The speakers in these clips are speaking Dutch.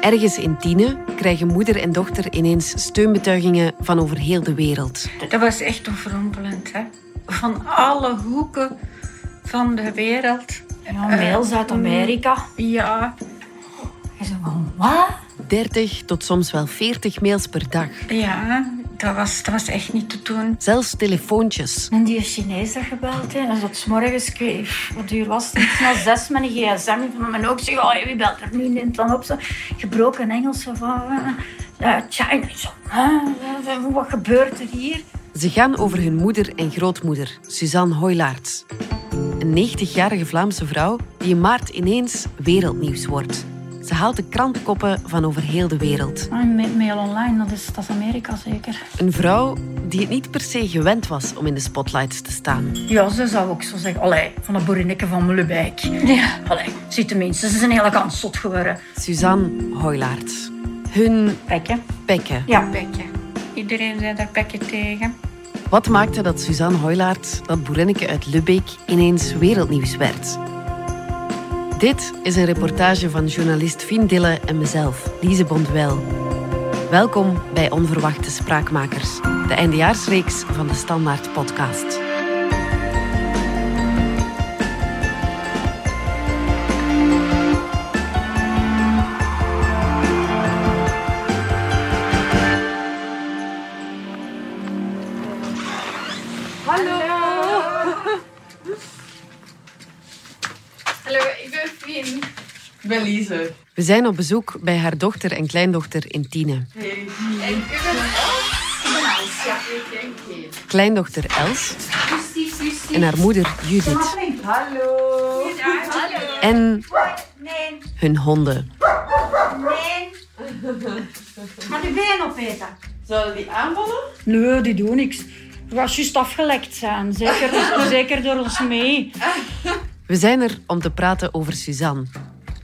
Ergens in Tiene krijgen moeder en dochter ineens steunbetuigingen van over heel de wereld. Dat was echt overrompelend. Hè? Van alle hoeken van de wereld. Ja, mails uit Amerika. Ja, En zo van, wat? 30 tot soms wel 40 mails per dag. ja dat, was, dat was echt niet te doen. Zelfs telefoontjes. En die Chinees dat gebeld. Hè. En dat 's morgens, ik weet niet, wat duur was het? Na zes met een gsm. Van mijn ook zeg, oh, wie belt er nu? Neemt dan op zo. Gebroken Engels. Van, eh, eh, China. Ik Zo, huh? wat gebeurt er hier? Ze gaan over hun moeder en grootmoeder, Suzanne Hoylaerts. Een 90-jarige Vlaamse vrouw die in maart ineens wereldnieuws wordt. Ze haalt de krantenkoppen van over heel de wereld. Ah, ma- Mail online, dat is, dat is Amerika zeker. Een vrouw die het niet per se gewend was om in de spotlights te staan. Ja, ze zou ook zo zeggen. Allee, van de boerinneke van Mullebeek. Ja. Allee, ziet de mensen, ze zijn hele kans zot geworden. Suzanne Hoylaerts. Hun Pekke. pekken. Ja. Bekje. Iedereen zei daar bekje tegen. Wat maakte dat Suzanne Hoylaerts, dat boerinneke uit Lubbeek, ineens wereldnieuws werd? Dit is een reportage van journalist Fien Dille en mezelf, Lise Bondwel. Welkom bij Onverwachte Spraakmakers, de eindejaarsreeks van de Standaard podcast. We zijn op bezoek bij haar dochter en kleindochter in bent Kleindochter Els en haar moeder Judith. Hallo. En hun honden. Maar die been opeten. Zouden die aanvallen? Nee, die doen niks. Het was juist afgelekt zijn. Zeker, zeker door ons mee. We zijn er om te praten over Suzanne.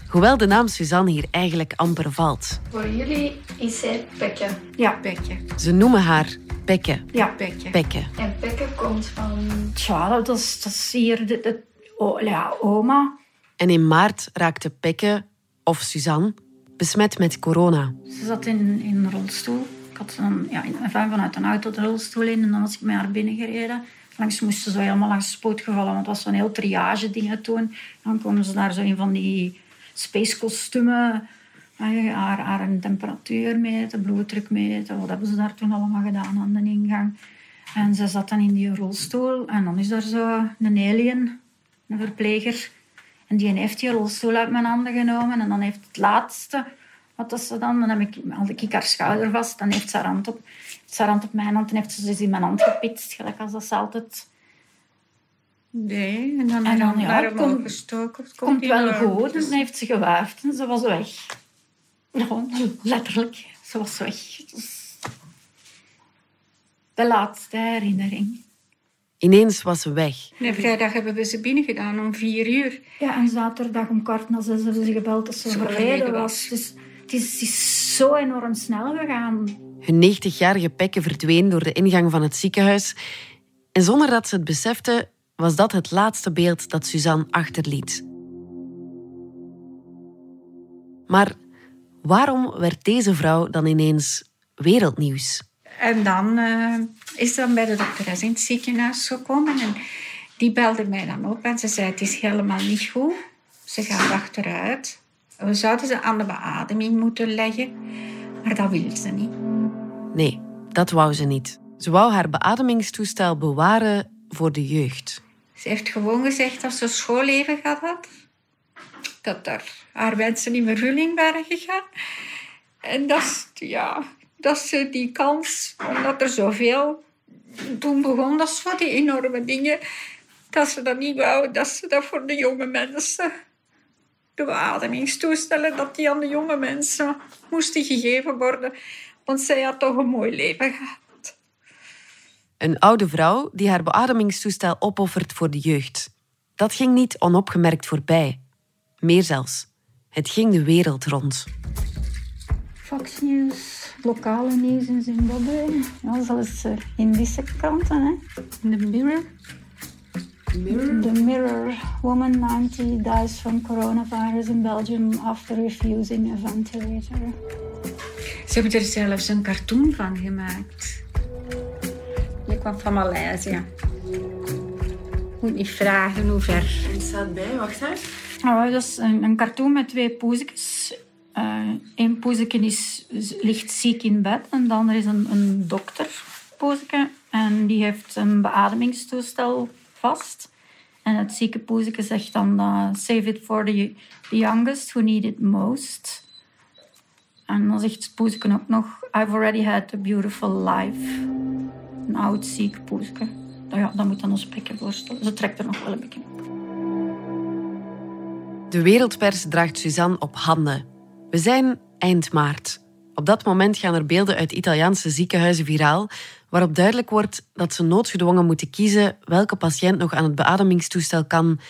Hoewel de naam Suzanne hier eigenlijk amper valt. Voor jullie is zij Pekke. Ja, Bekje. Ze noemen haar Pekke. ja. Bekje. Pekke. En Pekke komt van... Tja, dat is, dat is hier de, de oh, ja, oma. En in maart raakte Pekke, of Suzanne, besmet met corona. Ze zat in, in een rolstoel. Ik had dan, ja, enfin, vanuit een auto de rolstoel in en dan was ik met haar binnengereden. Langs moesten ze helemaal langs spootgevallen, want het was zo'n heel triage dingen toen. Dan komen ze daar zo in van die space kostumen. eh, Haar, haar temperatuur meten, bloeddruk meten. Wat hebben ze daar toen allemaal gedaan aan de ingang? En ze zat dan in die rolstoel en dan is daar zo een alien, een verpleger. En die heeft die rolstoel uit mijn handen genomen. En dan heeft het laatste, wat is ze dan? Dan heb ik, had ik haar schouder vast. Dan heeft ze haar op, haar hand op mijn hand. En heeft ze dus in mijn hand gepitst. Gelijk als dat ze altijd... Nee, en dan, En dan, ja, komt- gestoken. Komt wel goed. En dan heeft ze gewuifd. En ze was weg. Gewoon, letterlijk. Ze was weg. Dus de laatste herinnering. Ineens was ze weg. Nee, vrijdag hebben we ze binnen gedaan om vier uur. Ja, en zaterdag om kwart na zes hebben ze gebeld dat ze overleden overleden was. was. Dus het is, het is zo enorm snel gegaan. Hun 90-jarige Pekke verdween door de ingang van het ziekenhuis. En zonder dat ze het besefte, was dat het laatste beeld dat Suzanne achterliet. Maar waarom werd deze vrouw dan ineens wereldnieuws? En dan eh, is ze dan bij de dokteres in het ziekenhuis gekomen. En die belde mij dan op en ze zei, het is helemaal niet goed. Ze gaat achteruit. We zouden ze aan de beademing moeten leggen. Maar dat wil ze niet. Nee, dat wou ze niet. Ze wou haar beademingstoestel bewaren voor de jeugd. Ze heeft gewoon gezegd dat ze schoolleven gehad had. Dat daar haar wensen in vervulling waren gegaan. En dat, ja, dat ze die kans, omdat er zoveel toen begon, dat is voor die enorme dingen, dat ze dat niet wou, dat ze dat voor de jonge mensen, de beademingstoestellen, dat die aan de jonge mensen moesten gegeven worden. Want zij had toch een mooi leven gehad. Een oude vrouw die haar beademingstoestel opoffert voor de jeugd. Dat ging niet onopgemerkt voorbij. Meer zelfs, het ging de wereld rond. Fox News, lokale nieuws in Zimbabwe. Ja, zelfs eh, Indische kranten. Hè. In de mirror. The Mirror. Woman 90 dies from coronavirus in Belgium after refusing a ventilator. Ze hebben er zelfs een cartoon van gemaakt. Kwam van Maleisië. Moet niet vragen hoe ver. Er staat bij, wacht hè. Nou, dat is een, een cartoon met twee poezekjes. Eén poezeke is, ligt ziek in bed en de andere is een, een dokter poezeke. En die heeft een beademingstoestel vast. En het zieke poezeke zegt dan... eh, save it for the, the youngest who need it most. En dan zegt het poezeke ook nog... I've already had a beautiful life. Een oud ziek poezeke. Nou ja, dat moet dan ons spekje voorstellen. Ze trekt er nog wel een beetje op. De wereldpers draagt Suzanne op handen. We zijn eind maart. Op dat moment gaan er beelden uit Italiaanse ziekenhuizen viraal, waarop duidelijk wordt dat ze noodgedwongen moeten kiezen welke patiënt nog aan het beademingstoestel kan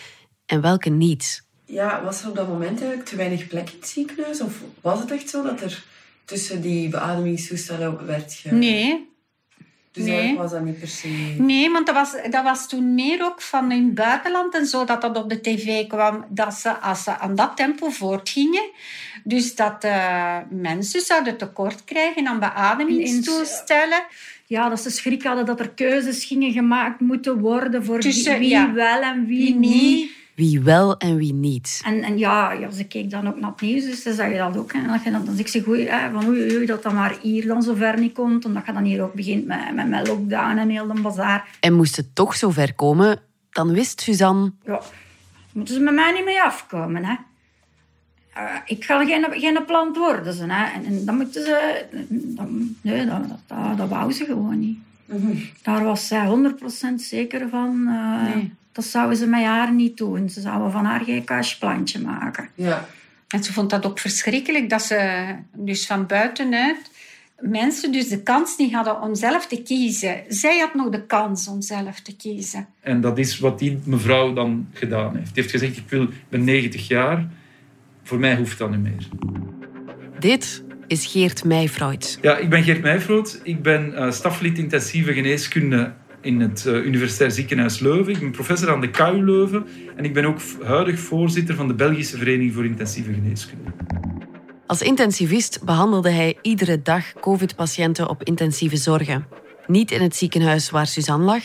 en welke niet. Ja, was er op dat moment eigenlijk te weinig plek in het ziekenhuis? Of was het echt zo dat er tussen die beademingstoestellen werd ge... Nee, Dus nee. eigenlijk was dat niet per se... Nee, want dat was, dat was toen meer ook van in het buitenland en zo dat dat op de tv kwam, dat ze als ze aan dat tempo voortgingen, dus dat eh, mensen zouden tekort krijgen aan beademingstoestellen. Ja, dat ze schrik hadden dat er keuzes gingen gemaakt moeten worden voor Tussen, wie, wie ja. wel en wie, Wie niet. Wie wel en wie niet. En, en ja, ja, ze keek dan ook naar het nieuws, dus dan zag je dat ook. hè. En dan, dan, dan ik zeg oei, hè, van oei, oei, dat dat maar hier dan zo ver niet komt. Omdat je dan hier ook begint met, met, met lockdown en heel de bazaar. En moest het toch zover komen, dan wist Suzanne... Ja, moeten ze met mij niet mee afkomen, hè. Eh, ik ga geen, geen plant worden, ze, hè. En, en dan moeten ze... Dan, nee, dat, dat, dat, dat wou ze gewoon niet. Daar was zij 100% zeker van. eh, Nee. Dat zouden ze met haar niet doen. Ze zouden van haar geen kastplantje maken. Ja. En ze vond dat ook verschrikkelijk dat ze dus van buitenuit mensen dus de kans niet hadden om zelf te kiezen. Zij had nog de kans om zelf te kiezen. En dat is wat die mevrouw dan gedaan heeft. Die heeft gezegd, ik, wil, ik ben 90 jaar, voor mij hoeft dat niet meer. Dit is Geert Meijfreud. Ja, ik ben Geert Meijfroot. Ik ben eh, staflid intensieve geneeskunde in het eh, Universitair Ziekenhuis Leuven. Ik ben professor aan de KU Leuven. En ik ben ook huidig voorzitter van de Belgische Vereniging voor Intensieve Geneeskunde. Als intensivist behandelde hij iedere dag covid-patiënten op intensieve zorgen. Niet in het ziekenhuis waar Suzanne lag,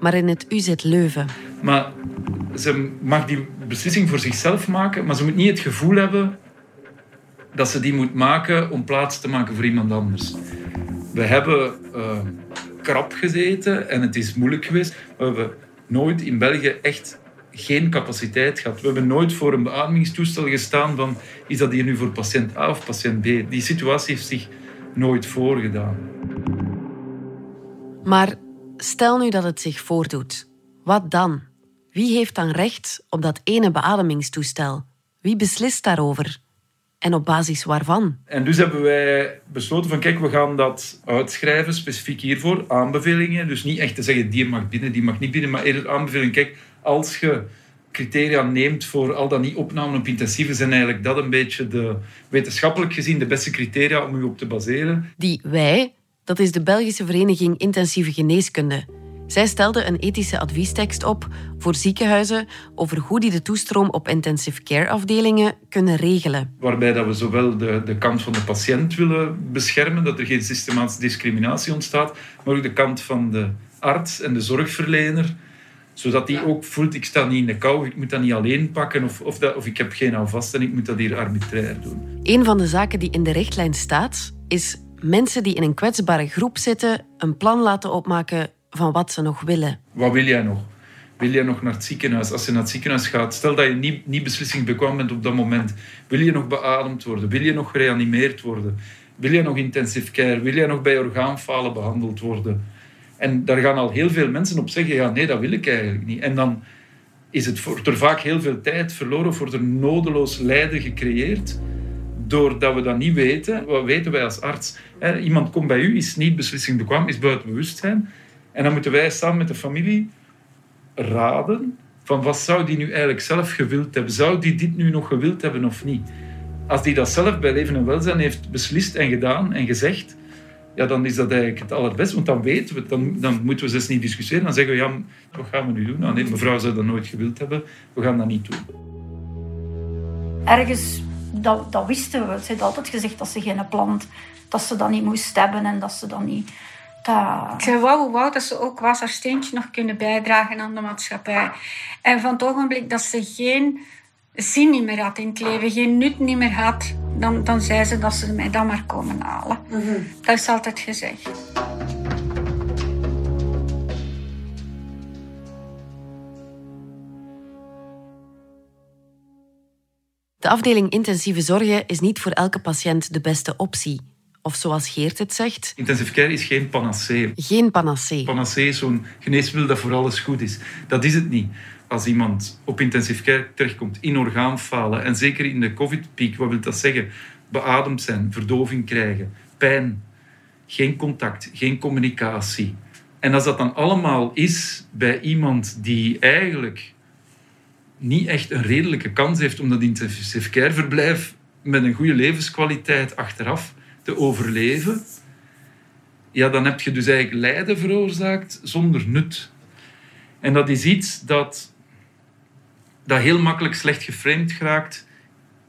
maar in het UZ Leuven. Maar ze mag die beslissing voor zichzelf maken, maar ze moet niet het gevoel hebben dat ze die moet maken om plaats te maken voor iemand anders. We hebben eh, krap gezeten en het is moeilijk geweest. We hebben nooit in België echt geen capaciteit gehad. We hebben nooit voor een beademingstoestel gestaan van is dat hier nu voor patiënt A of patiënt B. Die situatie heeft zich nooit voorgedaan. Maar stel nu dat het zich voordoet. Wat dan? Wie heeft dan recht op dat ene beademingstoestel? Wie beslist daarover? En op basis waarvan? En dus hebben wij besloten van kijk, we gaan dat uitschrijven, specifiek hiervoor, aanbevelingen. Dus niet echt te zeggen, die mag binnen, die mag niet binnen, maar eerder aanbevelingen. Kijk, als je criteria neemt voor al dan niet opname op intensieve, zijn eigenlijk dat een beetje de, wetenschappelijk gezien de beste criteria om u op te baseren. Die wij, dat is de Belgische Vereniging Intensieve Geneeskunde. Zij stelde een ethische adviestekst op voor ziekenhuizen over hoe die de toestroom op intensive care afdelingen kunnen regelen. Waarbij dat we zowel de, de kant van de patiënt willen beschermen, dat er geen systematische discriminatie ontstaat, maar ook de kant van de arts en de zorgverlener, zodat die ook voelt, ik sta niet in de kou, ik moet dat niet alleen pakken, of, of, dat, of ik heb geen houvast en ik moet dat hier arbitrair doen. Een van de zaken die in de richtlijn staat, is mensen die in een kwetsbare groep zitten een plan laten opmaken van wat ze nog willen. Wat wil jij nog? Wil jij nog naar het ziekenhuis? Als je naar het ziekenhuis gaat, stel dat je niet, niet beslissingsbekwaam bent op dat moment. Wil je nog beademd worden? Wil je nog gereanimeerd worden? Wil je nog intensive care? Wil je nog bij orgaanfalen behandeld worden? En daar gaan al heel veel mensen op zeggen, ja, nee, dat wil ik eigenlijk niet. En dan is het, er vaak heel veel tijd verloren of wordt er nodeloos lijden gecreëerd doordat we dat niet weten. Wat weten wij als arts? Hè, Iemand komt bij u, is niet beslissingsbekwaam, is buiten bewustzijn. En dan moeten wij samen met de familie raden van wat zou die nu eigenlijk zelf gewild hebben? Zou die dit nu nog gewild hebben of niet? Als die dat zelf bij leven en welzijn heeft beslist en gedaan en gezegd, ja, dan is dat eigenlijk het allerbeste. Want dan weten we. Dan, dan moeten we zelfs niet discussiëren. Dan zeggen we, ja, wat gaan we nu doen? Nou, nee, mevrouw zou dat nooit gewild hebben. We gaan dat niet doen. Ergens, dat, dat wisten we. Ze heeft altijd gezegd dat ze geen plant, dat ze dat niet moest hebben en dat ze dat niet... Dat... Ze wou, wou dat ze ook was haar steentje nog kunnen bijdragen aan de maatschappij. En van het ogenblik dat ze geen zin niet meer had in het leven, geen nut niet meer had, dan, dan zei ze dat ze mij dan maar komen halen. Dat is altijd gezegd. De afdeling intensieve zorgen is niet voor elke patiënt de beste optie. Of zoals Geert het zegt, Intensive care is geen panacee. geen panacee. Panacee is zo'n geneesmiddel dat voor alles goed is. Dat is het niet. Als iemand op intensive care terechtkomt in orgaanfalen en zeker in de covid-piek, wat wil dat zeggen? Beademd zijn, verdoving krijgen, pijn, geen contact, geen communicatie. En als dat dan allemaal is bij iemand die eigenlijk niet echt een redelijke kans heeft om dat intensive care verblijf met een goede levenskwaliteit achteraf te overleven, ja, dan heb je dus eigenlijk lijden veroorzaakt zonder nut. En dat is iets dat, dat heel makkelijk slecht geframed geraakt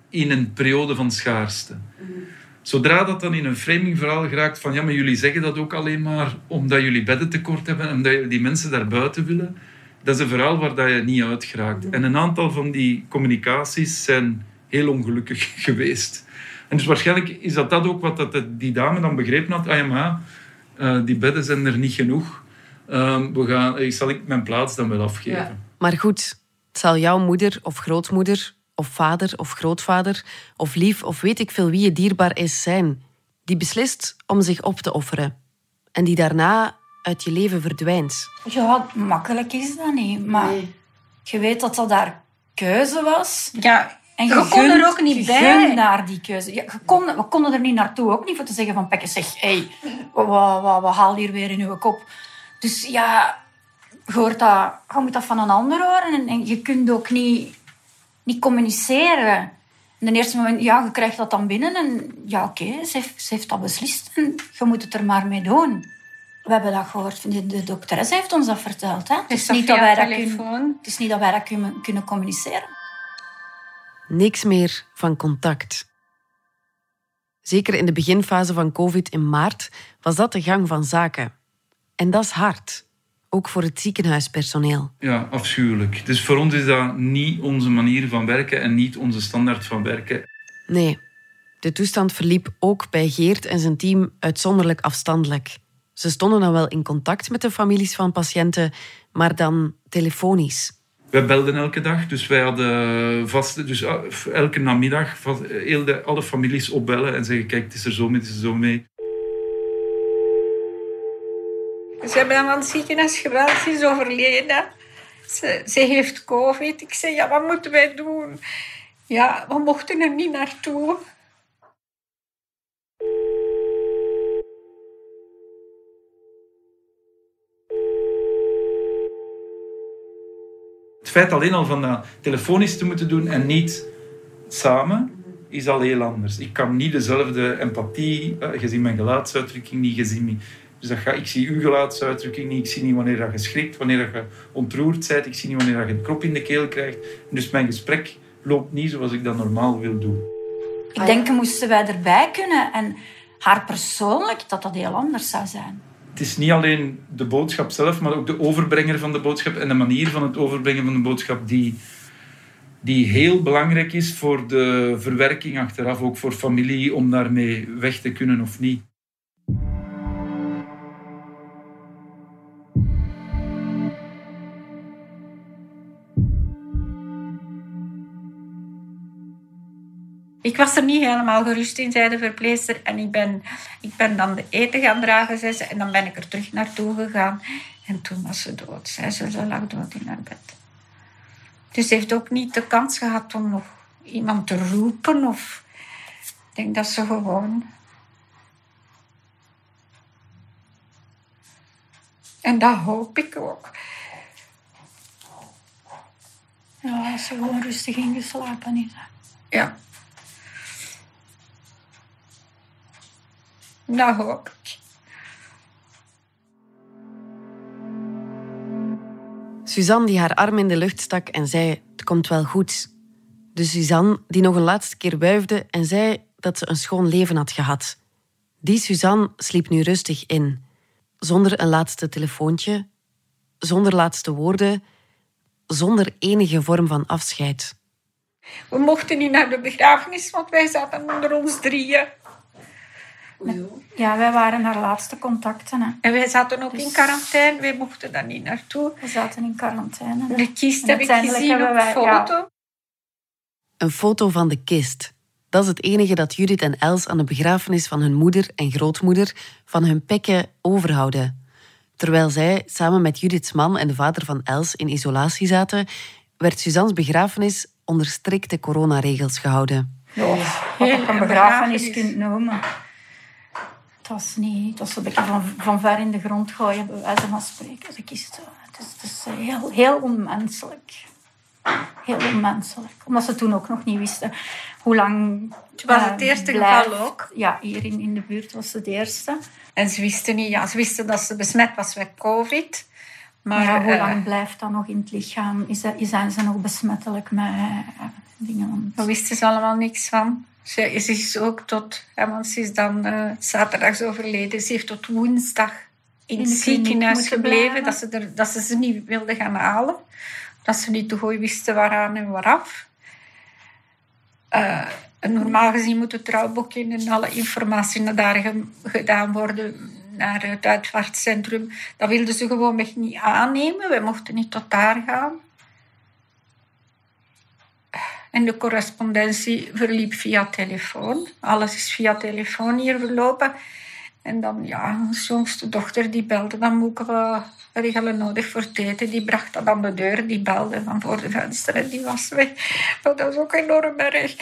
in een periode van schaarste. Zodra dat dan in een framingverhaal geraakt van ja, maar jullie zeggen dat ook alleen maar omdat jullie bedden tekort hebben en omdat jullie die mensen daar buiten willen, dat is een verhaal waar dat je niet uit geraakt. En een aantal van die communicaties zijn heel ongelukkig geweest. En dus waarschijnlijk is dat dat ook wat dat die dame dan begrepen had. Ah ja, maar eh, die bedden zijn er niet genoeg. Ehm, we gaan, ik zal ik mijn plaats dan wel afgeven. Ja. Maar goed, het zal jouw moeder of grootmoeder of vader of grootvader of lief of weet ik veel wie je dierbaar is zijn, die beslist om zich op te offeren en die daarna uit je leven verdwijnt. Ja, makkelijk is dat niet. Maar Nee. je weet dat dat daar keuze was. Ja, En Je kon er ook niet je bij. naar die keuze. Ja, je kon, we konden er niet naartoe, ook niet voor te zeggen van Pekke, zeg, hey, wat, wat, wat haal je hier weer in uw kop? Dus ja, je, hoort dat, je moet dat van een ander horen en, en je kunt ook niet, niet communiceren. In de eerste moment, ja, je krijgt dat dan binnen en ja, oké, ze, heeft, ze heeft dat beslist en je moet het er maar mee doen. We hebben dat gehoord, de, de dokteres heeft ons dat verteld. Hè? Het, is niet dat wij dat kunnen, het is niet dat wij dat kunnen, kunnen communiceren. Niks meer van contact. Zeker in de beginfase van COVID in maart was dat de gang van zaken. En dat is hard, ook voor het ziekenhuispersoneel. Ja, afschuwelijk. Dus voor ons is dat niet onze manier van werken en niet onze standaard van werken. Nee, de toestand verliep ook bij Geert en zijn team uitzonderlijk afstandelijk. Ze stonden dan wel in contact met de families van patiënten, maar dan telefonisch. Wij belden elke dag, dus wij hadden vast, dus ah, elke namiddag vast- heel de, alle families opbellen en zeggen: Kijk, het is er zo mee, het is er zo mee. Ze hebben hem aan het ziekenhuis gebeld, ze is overleden. Ze, ze heeft covid. Ik zei, ja, wat moeten wij doen? Ja, we mochten er niet naartoe. Feit alleen al van dat telefonisch te moeten doen en niet samen, is al heel anders. Ik kan niet dezelfde empathie, eh, gezien mijn gelaatsuitdrukking niet, gezien mijn- dus dat ga, ik zie uw gelaatsuitdrukking niet, ik zie niet wanneer dat je schrikt, wanneer je ontroerd bent, ik zie niet wanneer dat je een krop in de keel krijgt. Dus mijn gesprek loopt niet zoals ik dat normaal wil doen. Ik denk, moesten wij erbij kunnen en haar persoonlijk, dat dat heel anders zou zijn. Het is niet alleen de boodschap zelf, maar ook de overbrenger van de boodschap en de manier van het overbrengen van de boodschap die, die heel belangrijk is voor de verwerking achteraf, ook voor familie, om daarmee weg te kunnen of niet. Ik was er niet helemaal gerust in, zei de verpleegster. En ik ben, ik ben dan de eten gaan dragen, zei ze. En dan ben ik er terug naartoe gegaan. En toen was ze dood. Ze zo lag dood in haar bed. Dus ze heeft ook niet de kans gehad om nog iemand te roepen. Of... Ik denk dat ze gewoon... En dat hoop ik ook. Ja, als ze gewoon rustig ingeslapen is. Ja. Nou ook. Suzanne die haar arm in de lucht stak en zei: Het komt wel goed. De Suzanne die nog een laatste keer wuifde en zei dat ze een schoon leven had gehad. Die Suzanne sliep nu rustig in, zonder een laatste telefoontje, zonder laatste woorden, zonder enige vorm van afscheid. We mochten niet naar de begrafenis, want wij zaten onder ons drieën. Ja, wij waren haar laatste contacten. Hè. En wij zaten ook in Dus- quarantaine, wij mochten daar niet naartoe. We zaten in quarantaine. hè. De kist heb ik gezien op wij- ja. foto. Een foto van de kist. Dat is het enige dat Judith en Els aan de begrafenis van hun moeder en grootmoeder van hun pekken overhouden. Terwijl zij samen met Judiths man en de vader van Els in isolatie zaten, werd Suzanne's begrafenis onder strikte coronaregels gehouden. Ja, wat je een begrafenis. kunt noemen. Het was niet... Het was een beetje van, van ver in de grond gooien, bij wijze van spreken. De kist. Het is, het is heel, heel onmenselijk. Heel onmenselijk. Omdat ze toen ook nog niet wisten hoe lang... Het was eh, het eerste blijft. geval ook. Ja, hier in, in de buurt was het eerste. En ze wisten niet, ja, ze wisten dat ze besmet was met COVID. Maar ja, hoe eh, lang blijft dat nog in het lichaam? Is dat, zijn ze nog besmettelijk met eh, dingen? daar wisten ze allemaal niks van. Ze, ze is ook tot, ja, want ze is dan zaterdags overleden. Ze heeft tot woensdag in, het ziekenhuis gebleven. Dat ze, er, dat ze ze niet wilden gaan halen. Dat ze niet te goed wisten waaraan en waaraf. Eh, normaal gezien moet het en alle informatie naar daar ge- gedaan worden naar het uitvaartcentrum. Dat wilden ze gewoon niet aannemen. We mochten niet tot daar gaan. En de correspondentie verliep via telefoon. Alles is via telefoon hier verlopen. En dan, ja, onze jongste dochter die belde. Dan moet ik wel regelen nodig voor het eten. Die bracht dat aan de deur. Die belde van voor de venster en die was weg. Dat was ook enorm erg.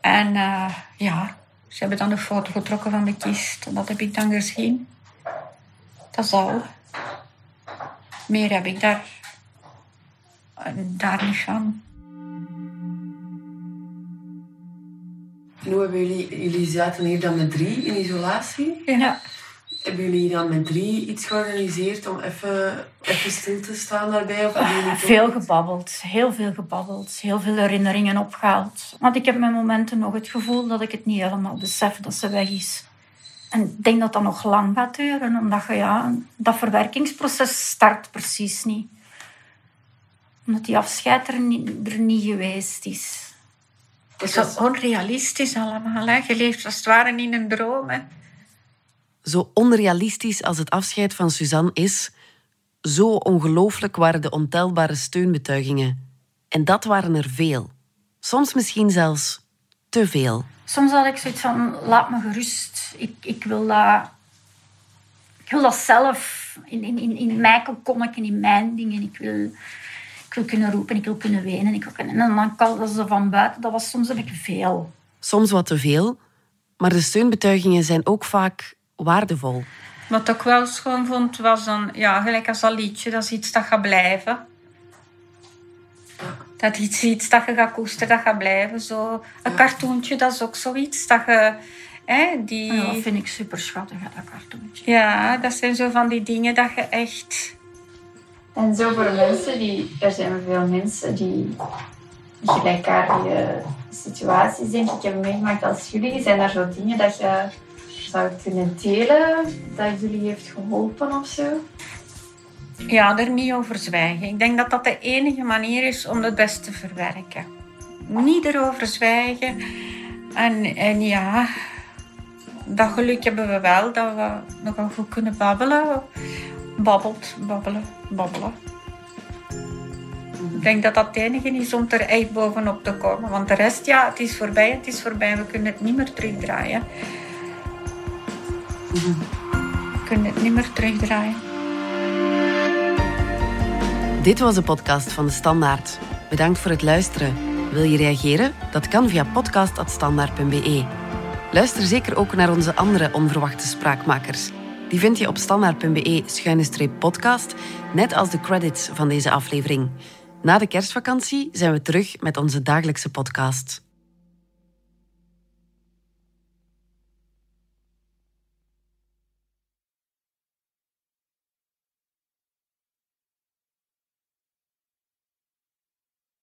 En eh, ja, ze hebben dan een foto getrokken van de kist. Dat heb ik dan gezien. Dat is al. Meer heb ik daar, daar niet. En hoe hebben jullie... Jullie zaten hier dan met drie in isolatie. Ja. Hebben jullie dan met drie iets georganiseerd om even, even stil te staan daarbij? Of Veel gebabbeld, heel veel gebabbeld, heel veel herinneringen opgehaald. Want ik heb met momenten nog het gevoel dat ik het niet helemaal besef dat ze weg is. En ik denk dat dat nog lang gaat duren, omdat je, ja, dat verwerkingsproces start precies niet. Omdat die afscheid er niet, er niet geweest is. Het is zo onrealistisch allemaal. Hè? Je leeft als het ware in een droom. Hè? Zo onrealistisch als het afscheid van Suzanne is, zo ongelooflijk waren de ontelbare steunbetuigingen. En dat waren er veel. Soms misschien zelfs te veel. Soms had ik zoiets van, laat me gerust. Ik, ik, wil, dat, ik wil dat zelf in, in, in, in mijn kokonnetje, in mijn dingen. Ik wil, ik wil kunnen roepen, ik wil kunnen wenen. Ik wil kunnen, en dan kan ze van buiten. Dat was soms een beetje veel. Soms wat te veel, maar de steunbetuigingen zijn ook vaak waardevol. Wat ik wel schoon vond, was dan, ja, gelijk als dat liedje, dat is iets dat gaat blijven. Dat is iets dat je gaat koesteren, dat gaat blijven. Zo. Een cartoontje, dat is ook zoiets dat je... Hè, die, En dat vind ik super schattig, dat cartoontje. ja, dat zijn zo van die dingen dat je echt... En zo voor mensen die, er zijn veel mensen die gelijkaardige situaties denk ik hebben meegemaakt als jullie. Zijn er zo dingen dat je zou kunnen delen, dat jullie heeft geholpen of zo? Ja, er niet over zwijgen. Ik denk dat dat de enige manier is om het best te verwerken. Niet erover zwijgen. En, en ja, dat geluk hebben we wel, dat we nogal goed kunnen babbelen. Babbelt, babbelen, babbelen. Ik denk dat dat het enige is om er echt bovenop te komen. Want de rest, ja, het is voorbij, het is voorbij. We kunnen het niet meer terugdraaien. We kunnen het niet meer terugdraaien. Dit was de podcast van de Standaard. Bedankt voor het luisteren. Wil je reageren? Dat kan via podcast.standaard.be. Luister zeker ook naar onze andere onverwachte spraakmakers. Die vind je op standaard.be-podcast, net als de credits van deze aflevering. Na de kerstvakantie zijn we terug met onze dagelijkse podcast.